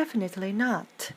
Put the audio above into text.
Definitely not.